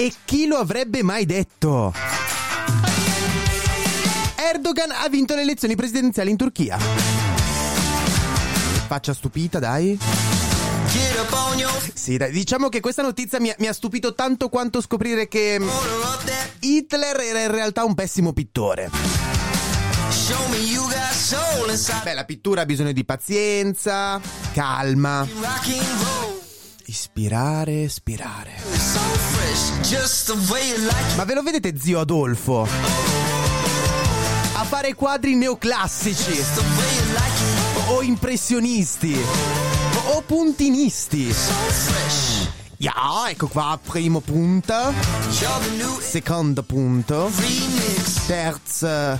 E chi lo avrebbe mai detto? Erdogan ha vinto le elezioni presidenziali in Turchia. Faccia stupita, dai. Sì, dai, diciamo che questa notizia mi mi ha stupito tanto quanto scoprire che Hitler era in realtà un pessimo pittore. Beh, la pittura ha bisogno di pazienza, calma. Ispirare, ispirare. Ma ve lo vedete zio Adolfo? A fare quadri neoclassici. O impressionisti. O puntinisti. Ja, ecco qua, primo punto. Secondo punto. Terzo.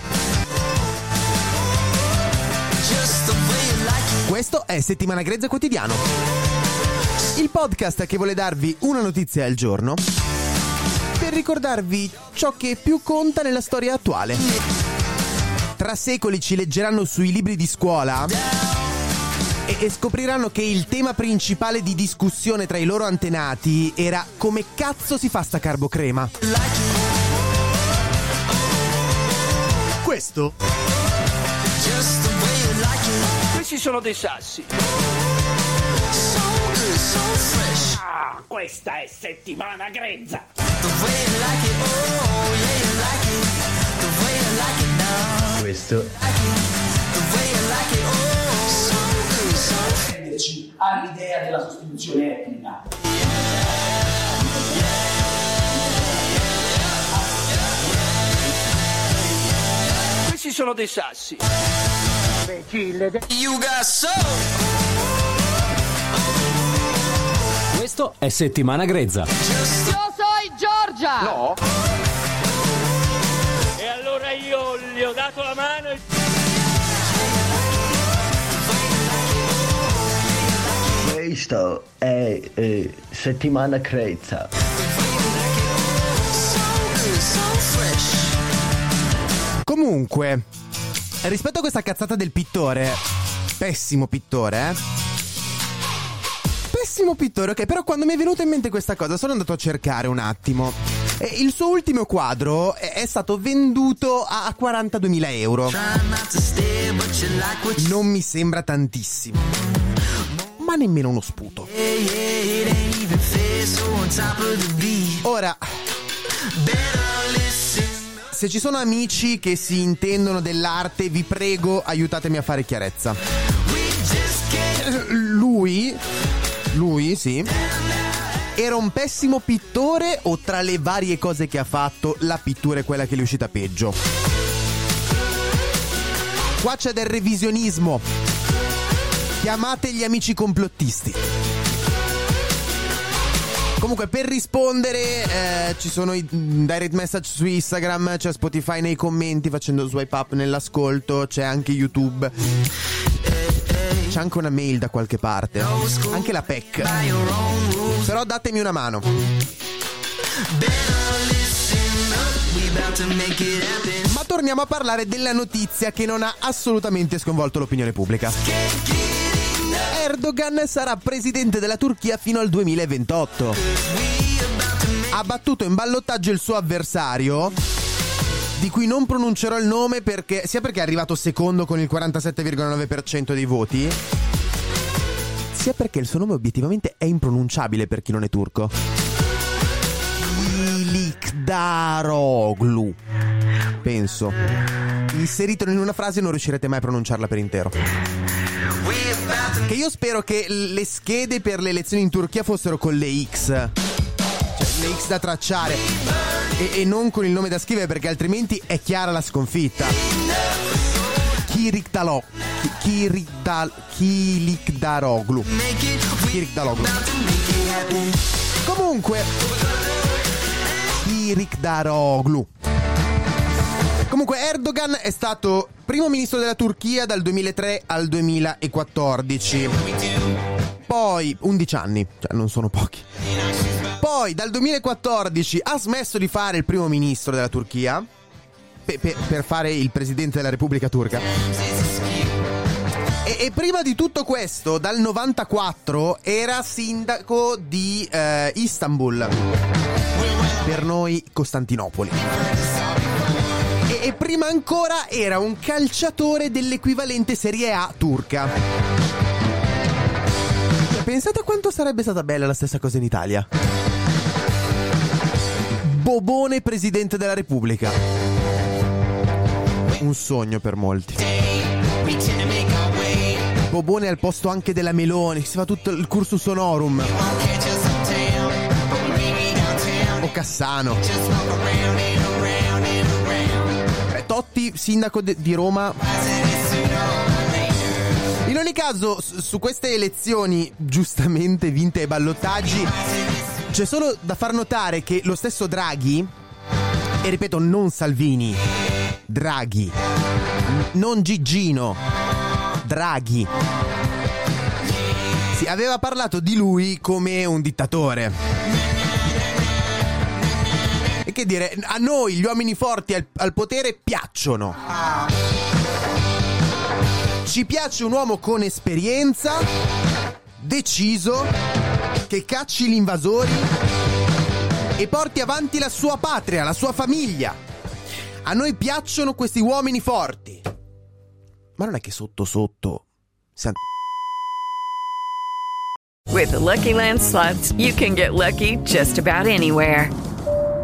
Questo è Settimana Grezza Quotidiano. Il podcast che vuole darvi una notizia al giorno per ricordarvi ciò che più conta nella storia attuale. Tra secoli ci leggeranno sui libri di scuola e, e scopriranno che il tema principale di discussione tra i loro antenati era come cazzo si fa sta carbocrema. Questo Questi sono dei sassi. Ah, questa è settimana grezza. Questo Renderci all'idea della sostituzione etnica. Questi sono dei sassi. Questo è Settimana Grezza. Io sono Giorgia! No? E allora io gli ho dato la mano e... Questo è eh, settimana grezza. Comunque, rispetto a questa cazzata del pittore, pessimo pittore, eh? Pessimo pittore, ok, però quando mi è venuta in mente questa cosa sono andato a cercare un attimo. E il suo ultimo quadro è stato venduto a 42.000 euro. Non mi sembra tantissimo. Ma nemmeno uno sputo. Ora, se ci sono amici che si intendono dell'arte, vi prego, aiutatemi a fare chiarezza. Lui, lui, sì, era un pessimo pittore o tra le varie cose che ha fatto, la pittura è quella che gli è uscita peggio? Qua c'è del revisionismo. Chiamate gli amici complottisti. Comunque, per rispondere, eh, ci sono i direct message su Instagram, c'è Spotify nei commenti facendo swipe up nell'ascolto, c'è anche YouTube. C'è anche una mail da qualche parte. Anche la PEC. Però datemi una mano. Ma torniamo a parlare della notizia che non ha assolutamente sconvolto l'opinione pubblica. Erdogan sarà presidente della Turchia fino al 2028. Ha battuto in ballottaggio il suo avversario, di cui non pronuncerò il nome perché, sia perché è arrivato secondo con il 47,9% dei voti, sia perché il suo nome obiettivamente è impronunciabile per chi non è turco. Ilikdaroglu. Penso. Inseritelo in una frase e non riuscirete mai a pronunciarla per intero. Che io spero che le schede per le elezioni in Turchia fossero con le X. Cioè, le X da tracciare. E, e non con il nome da scrivere perché altrimenti è chiara la sconfitta. Kirikdalo. Kirikdal. Kilikdaroglu. Kirikdaroglu. Comunque, Irik Daroglu. Comunque Erdogan è stato primo ministro della Turchia dal 2003 al 2014. Poi 11 anni, cioè non sono pochi. Poi dal 2014 ha smesso di fare il primo ministro della Turchia pe- pe- per fare il presidente della Repubblica Turca. E, e prima di tutto questo, dal 94 era sindaco di eh, Istanbul. Per noi Costantinopoli. E, e prima ancora era un calciatore dell'equivalente Serie A turca. Pensate a quanto sarebbe stata bella la stessa cosa in Italia. Bobone presidente della Repubblica. Un sogno per molti. Bobone al posto anche della Meloni, si fa tutto il cursus honorum. O Cassano. Eh, Totti, sindaco de- di Roma. In ogni caso, su queste elezioni giustamente vinte ai ballottaggi, c'è solo da far notare che lo stesso Draghi, e ripeto, non Salvini, Draghi, non Gigino, Draghi, si aveva parlato di lui come un dittatore. Che dire, a noi gli uomini forti al, al potere piacciono. Ci piace un uomo con esperienza, deciso, che cacci gli invasori e porti avanti la sua patria, la sua famiglia. A noi piacciono questi uomini forti. Ma non è che sotto sotto... siamo With the Lucky Land slots, you can get lucky just about anywhere.